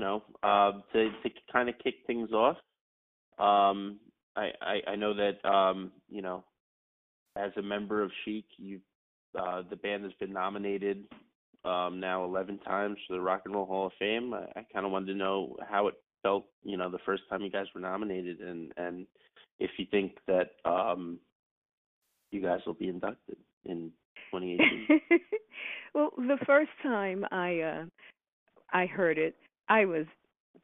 you know, uh, to to kind of kick things off, um, I, I I know that um, you know, as a member of Chic, you uh, the band has been nominated um, now 11 times for the Rock and Roll Hall of Fame. I, I kind of wanted to know how it felt, you know, the first time you guys were nominated, and and if you think that um, you guys will be inducted in 2018. well, the first time I uh, I heard it, I was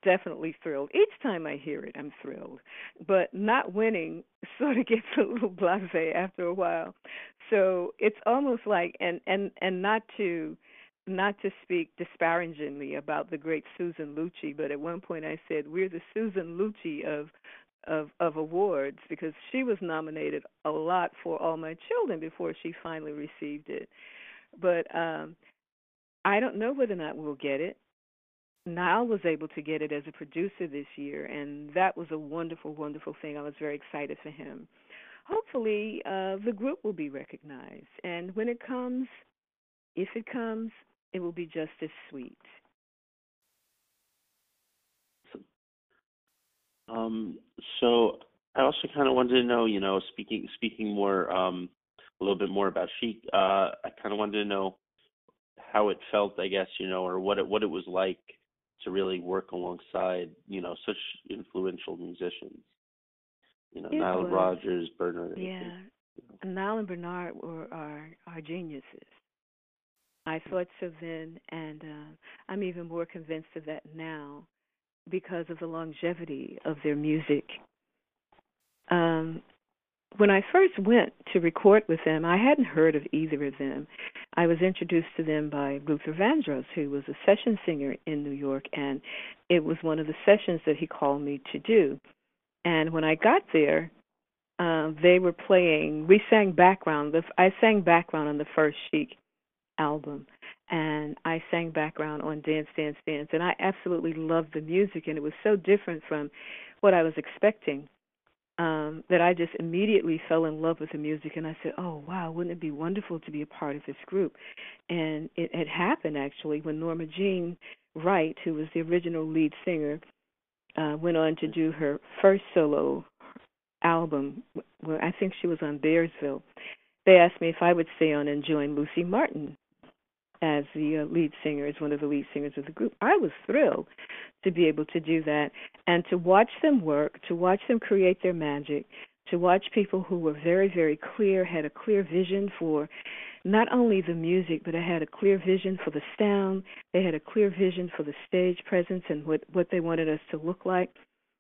definitely thrilled. Each time I hear it, I'm thrilled. But not winning sort of gets a little blasé after a while. So it's almost like and and and not to not to speak disparagingly about the great Susan Lucci, but at one point I said we're the Susan Lucci of of of awards because she was nominated a lot for All My Children before she finally received it. But um I don't know whether or not we'll get it. Nile was able to get it as a producer this year, and that was a wonderful, wonderful thing. I was very excited for him. Hopefully, uh, the group will be recognized, and when it comes, if it comes, it will be just as sweet. Um, so I also kind of wanted to know, you know, speaking speaking more um, a little bit more about Chic. Uh, I kind of wanted to know how it felt, I guess, you know, or what it what it was like to really work alongside, you know, such influential musicians. You know, it Nile was, Rodgers, Bernard. Yeah, you know. Nile and Bernard were are are geniuses. I thought so then, and uh, I'm even more convinced of that now because of the longevity of their music. Um, when I first went to record with them, I hadn't heard of either of them. I was introduced to them by Luther Vandross, who was a session singer in New York, and it was one of the sessions that he called me to do. And when I got there, uh, they were playing. We sang background. I sang background on the first Chic album, and I sang background on Dance Dance Dance, and I absolutely loved the music, and it was so different from what I was expecting um, that I just immediately fell in love with the music, and I said, "Oh wow, wouldn't it be wonderful to be a part of this group?" And it had happened actually when Norma Jean Wright, who was the original lead singer, uh, went on to do her first solo album. Well, I think she was on Bearsville. They asked me if I would stay on and join Luci Martin as the uh, lead singer, as one of the lead singers of the group. I was thrilled to be able to do that and to watch them work, to watch them create their magic, to watch people who were very, very clear, had a clear vision for not only the music, but I had a clear vision for the sound. They had a clear vision for the stage presence and what what they wanted us to look like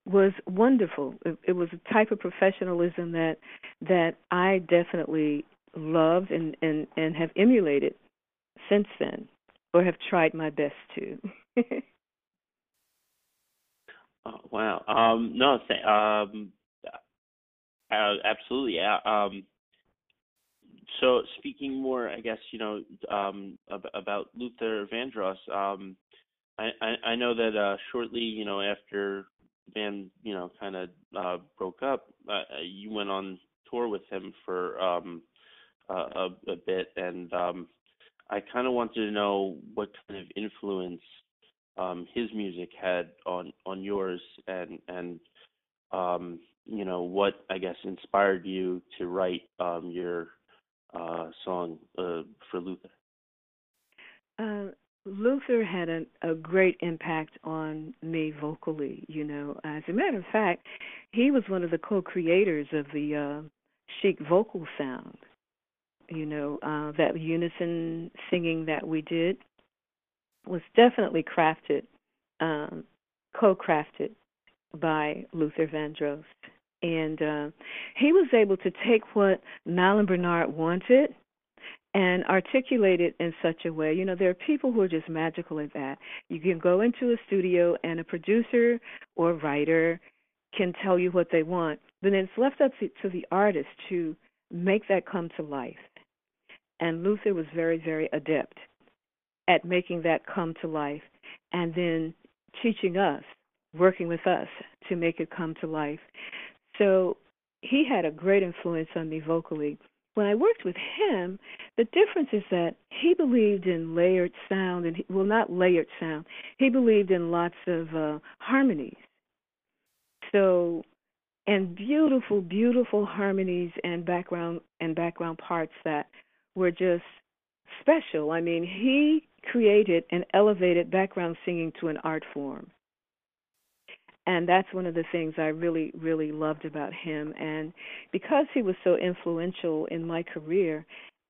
was wonderful. It, it was a type of professionalism that that I definitely loved and and and have emulated since then, or have tried my best to. oh, wow. Um, no, th- um, uh, absolutely. Yeah. um, so speaking more, I guess you know um, ab- about Luther Vandross. Um, I, I, I know that uh, shortly, you know, after band, you know, kind of uh, broke up, uh, you went on tour with him for um, uh, a, a bit, and um, I kind of wanted to know what kind of influence um, his music had on on yours, and and um, you know what I guess inspired you to write um, your uh, song uh, for Luther. Uh, Luther had a, a great impact on me vocally. You know, as a matter of fact, he was one of the co-creators of the uh, chic vocal sound you know, uh, that unison singing that we did was definitely crafted, um, co-crafted by Luther Vandross. And uh, he was able to take what and Bernard wanted and articulate it in such a way. You know, there are people who are just magical at that. You can go into a studio and a producer or writer can tell you what they want, but then it's left up to the artist to make that come to life. And Luther was very, very adept at making that come to life and then teaching us, working with us to make it come to life. So he had a great influence on me vocally. when I worked with him, the difference is that he believed in layered sound, and he, well, not layered sound. He believed in lots of uh, harmonies. So, and beautiful, beautiful harmonies and background and background parts that were just special. I mean, he created and elevated background singing to an art form and that's one of the things I really, really loved about him. And because he was so influential in my career,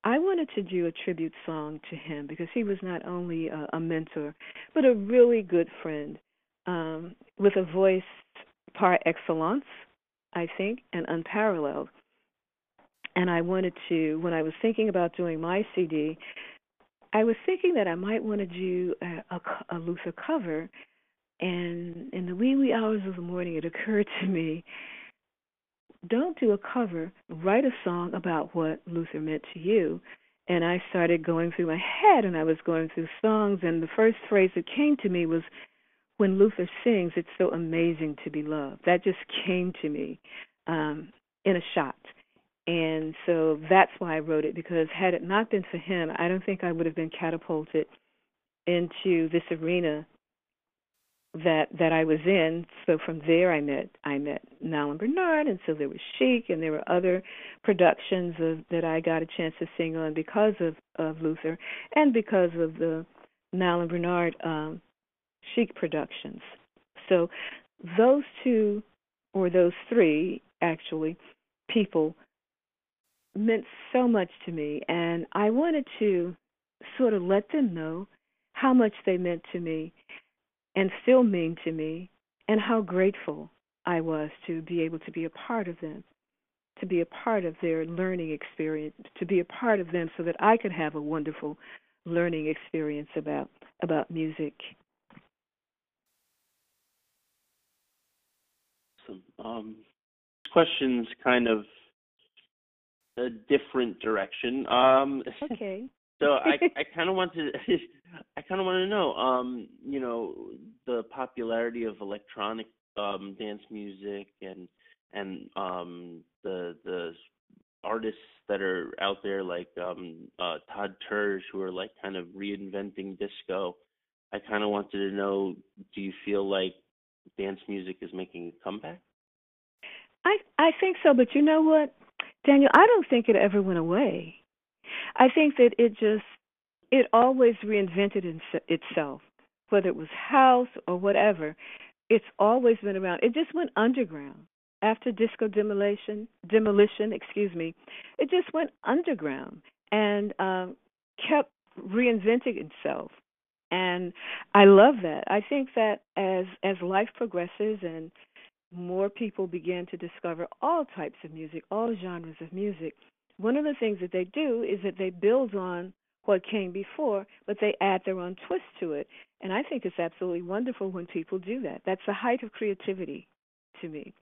I wanted to do a tribute song to him because he was not only a, a mentor, but a really good friend um, with a voice par excellence, I think, and unparalleled. And I wanted to, when I was thinking about doing my CD, I was thinking that I might want to do a, a, a Luther cover and in the wee wee hours of the morning, it occurred to me don't do a cover, write a song about what Luther meant to you. And I started going through my head and I was going through songs. And the first phrase that came to me was, when Luther sings, it's so amazing to be loved. That just came to me um, in a shot. And so that's why I wrote it because had it not been for him, I don't think I would have been catapulted into this arena that that I was in. So from there, I met I met Nile and Bernard, and so there was Chic, and there were other productions of, that I got a chance to sing on because of of Luther, and because of the Nile and Bernard um, Chic productions. So those two, or those three, actually, people meant so much to me, and I wanted to sort of let them know how much they meant to me and still mean to me, and how grateful I was to be able to be a part of them, to be a part of their learning experience, to be a part of them so that I could have a wonderful learning experience about about music. Um, questions kind of a different direction. Um, okay. So I I kind of want to I kind of want to know um you know the popularity of electronic um dance music and and um the the artists that are out there like um uh Todd Terje who are like kind of reinventing disco. I kind of wanted to know do you feel like dance music is making a comeback? I I think so, but you know what, Daniel, I don't think it ever went away. I think that it just it always reinvented in, itself, whether it was house or whatever. It's always been around. It just went underground after disco demolition. Demolition, excuse me. It just went underground and um, kept reinventing itself. And I love that. I think that as as life progresses and more people begin to discover all types of music, all genres of music, one of the things that they do is that they build on what came before, but they add their own twist to it. And I think it's absolutely wonderful when people do that. That's the height of creativity to me.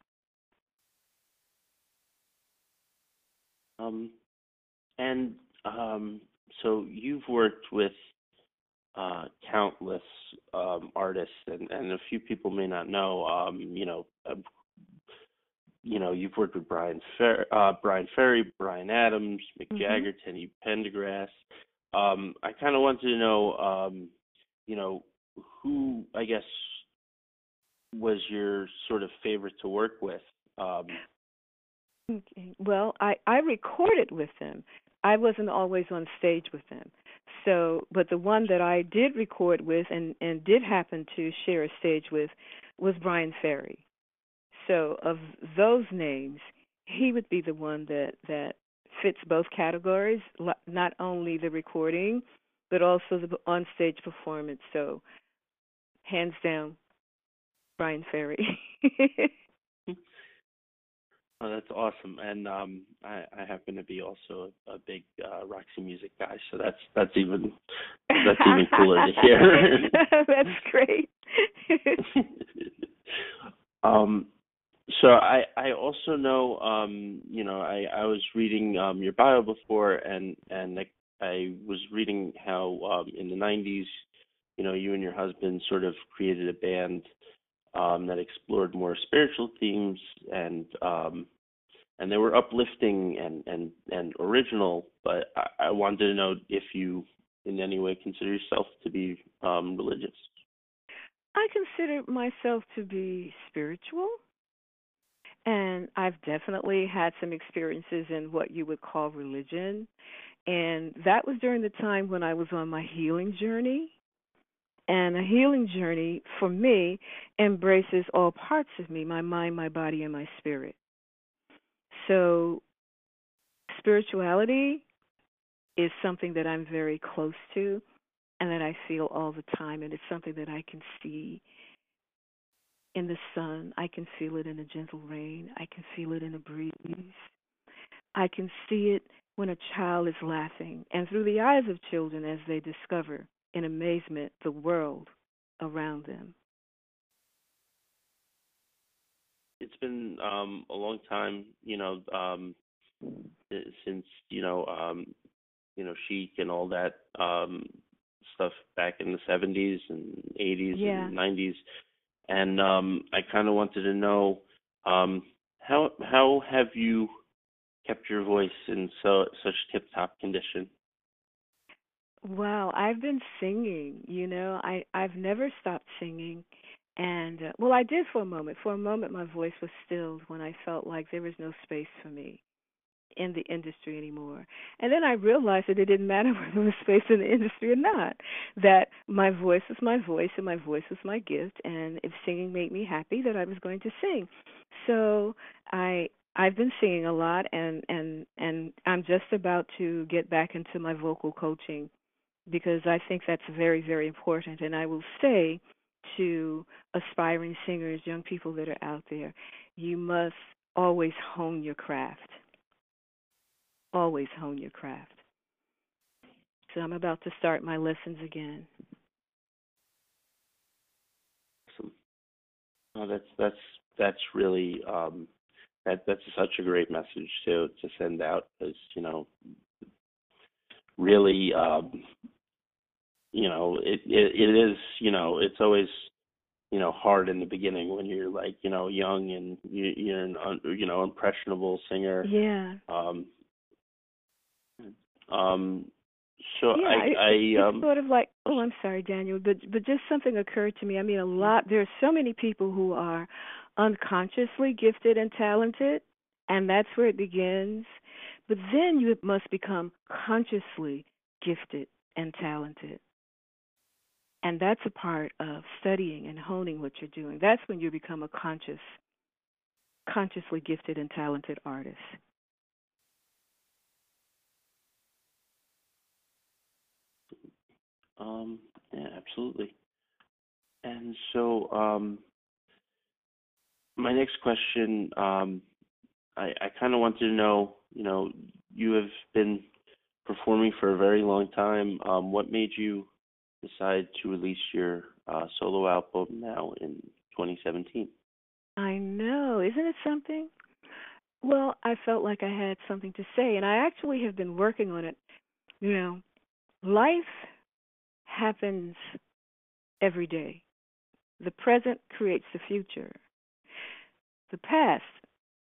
Um, and um, so you've worked with uh, countless um, artists, and, and a few people may not know. Um, you know, uh, you know, you've worked with Brian Fer- uh, Bryan Ferry, Bryan Adams, Mick mm-hmm. Jagger, Teddy Pendergrass. Um, I kind of wanted to know, um, you know, who I guess was your sort of favorite to work with. Um. Well, I I recorded with them. I wasn't always on stage with them. So, but the one that I did record with and and did happen to share a stage with was Bryan Ferry. So of those names, he would be the one that that fits both categories, not only the recording, but also the on-stage performance. So, hands down, Bryan Ferry. Oh, that's awesome, and um, I, I happen to be also a, a big uh, Roxy Music guy, so that's that's even that's even cooler to hear. that's great. um, so I I also know um you know I I was reading um your bio before and and I, I was reading how um in the 90s you know you and your husband sort of created a band um that explored more spiritual themes and um and they were uplifting and and and original. But I, I wanted to know if you, in any way, consider yourself to be um, religious. I consider myself to be spiritual. And I've definitely had some experiences in what you would call religion. And that was during the time when I was on my healing journey. And a healing journey for me embraces all parts of me my mind, my body, and my spirit. So, spirituality is something that I'm very close to and that I feel all the time. And it's something that I can see in the sun. I can feel it in a gentle rain. I can feel it in a breeze. I can see it when a child is laughing and through the eyes of children as they discover in amazement the world around them. It's been um, a long time, you know, um, since you know, um, you know, Chic and all that um, stuff back in the 70s and 80s yeah. and 90s, and um, I kind of wanted to know um, how how have you kept your voice in so such tip top condition? Wow, I've been singing. You know, I I've never stopped singing, and uh, well, I did for a moment. For a moment, my voice was stilled when I felt like there was no space for me in the industry anymore. And then I realized that it didn't matter whether there was space in the industry or not. That my voice was my voice and my voice was my gift and if singing made me happy that I was going to sing. So I I've been singing a lot and and and I'm just about to get back into my vocal coaching because I think that's very very important and I will say to aspiring singers, young people that are out there, you must always hone your craft always hone your craft. So I'm about to start my lessons again. Awesome. Oh, that's that's that's really um, that that's such a great message to to send out because you know really um, you know it, it it is you know it's always you know hard in the beginning when you're like you know young and you, you're an un, you know impressionable singer yeah um um, so yeah, I, I it's um, sort of like oh, I'm sorry, Daniel, but but just something occurred to me. I mean, a lot. There's so many people who are unconsciously gifted and talented, and that's where it begins. But then you must become consciously gifted and talented. And that's a part of studying and honing what you're doing. That's when you become a conscious, consciously gifted and talented artist. Um, yeah, absolutely. And so, um, my next question, um, I, I kind of wanted to know, you know, you have been performing for a very long time. Um, what made you decide to release your uh, solo album now in 2017? I know, isn't it something? Well, I felt like I had something to say, and I actually have been working on it. You know, life happens every day. The present creates the future. The past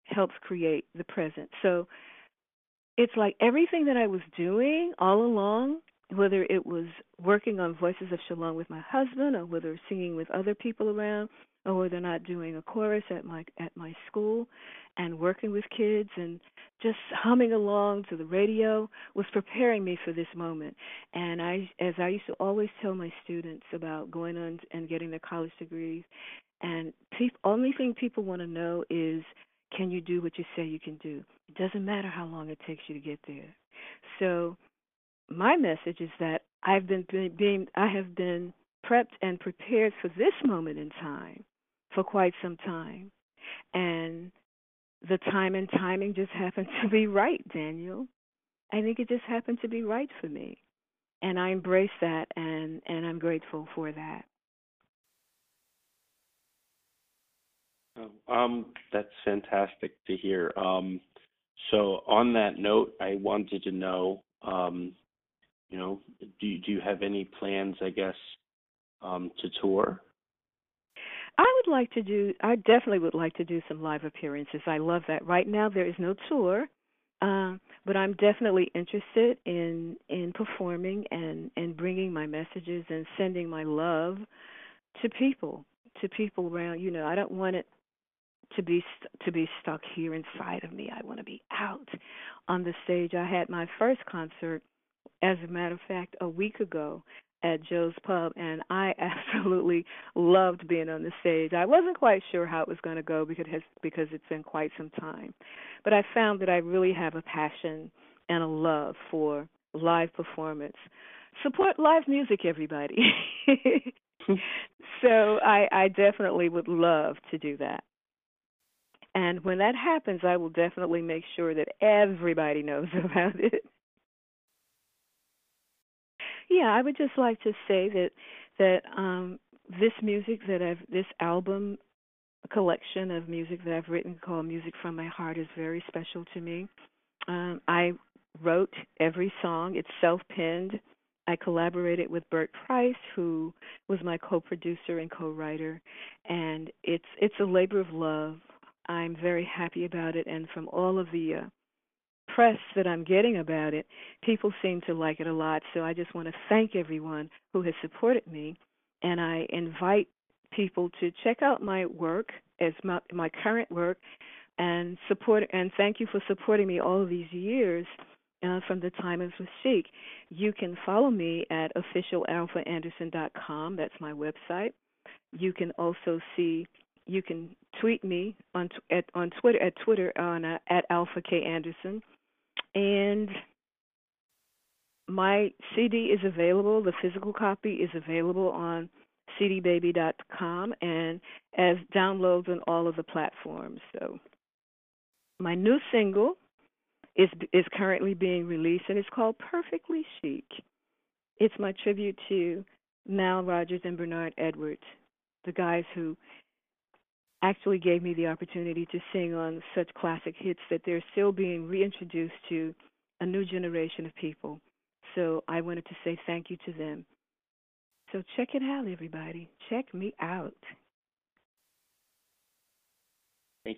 helps create the present. So it's like everything that I was doing all along, whether it was working on Voices of Shalom with my husband or whether singing with other people around, or whether or not doing a chorus at my at my school and working with kids and just humming along to the radio was preparing me for this moment. And i as i used to always tell my students about going on and getting their college degrees and people only thing people want to know is can you do what you say you can do? It doesn't matter how long it takes you to get there. So my message is that i've been being i have been prepped and prepared for this moment in time for quite some time. And the time and timing just happened to be right, Daniel. I think it just happened to be right for me. And I embrace that and, and I'm grateful for that. Oh, um, that's fantastic to hear. Um, so on that note, I wanted to know, um, you know, do do you have any plans, I guess, um, to tour? I would like to do. I definitely would like to do some live appearances. I love that. Right now, there is no tour, uh, but I'm definitely interested in in performing and and bringing my messages and sending my love to people, to people around. You know, I don't want it to be st- to be stuck here inside of me. I want to be out on the stage. I had my first concert, as a matter of fact, a week ago at Joe's Pub, and I absolutely loved being on the stage. I wasn't quite sure how it was going to go because it has, because it's been quite some time, but I found that I really have a passion and a love for live performance. Support live music, everybody. so I, I definitely would love to do that. And when that happens, I will definitely make sure that everybody knows about it. Yeah, I would just like to say that that um this music that I've this album collection of music that I've written called Music from My Heart is very special to me. Um I wrote every song. It's self-penned. I collaborated with Bert Price, who was my co-producer and co-writer, and it's it's a labor of love. I'm very happy about it, and from all of the uh, press that I'm getting about it, people seem to like it a lot. So I just want to thank everyone who has supported me, and I invite people to check out my work as my, my current work and support and thank you for supporting me all these years uh, from the time of Chic. You can follow me at officialalfaanderson.com. That's my website. You can also see you can tweet me on at on Twitter at Twitter on uh, at Alfa K Anderson, and my CD is available. The physical copy is available on cdbaby.com and as downloads on all of the platforms. So my new single is is currently being released and it's called Perfectly Chic. It's my tribute to Nile Rodgers and Bernard Edwards, the guys who actually gave me the opportunity to sing on such classic hits that they're still being reintroduced to a new generation of people. So I wanted to say thank you to them. So check it out, everybody. Check me out.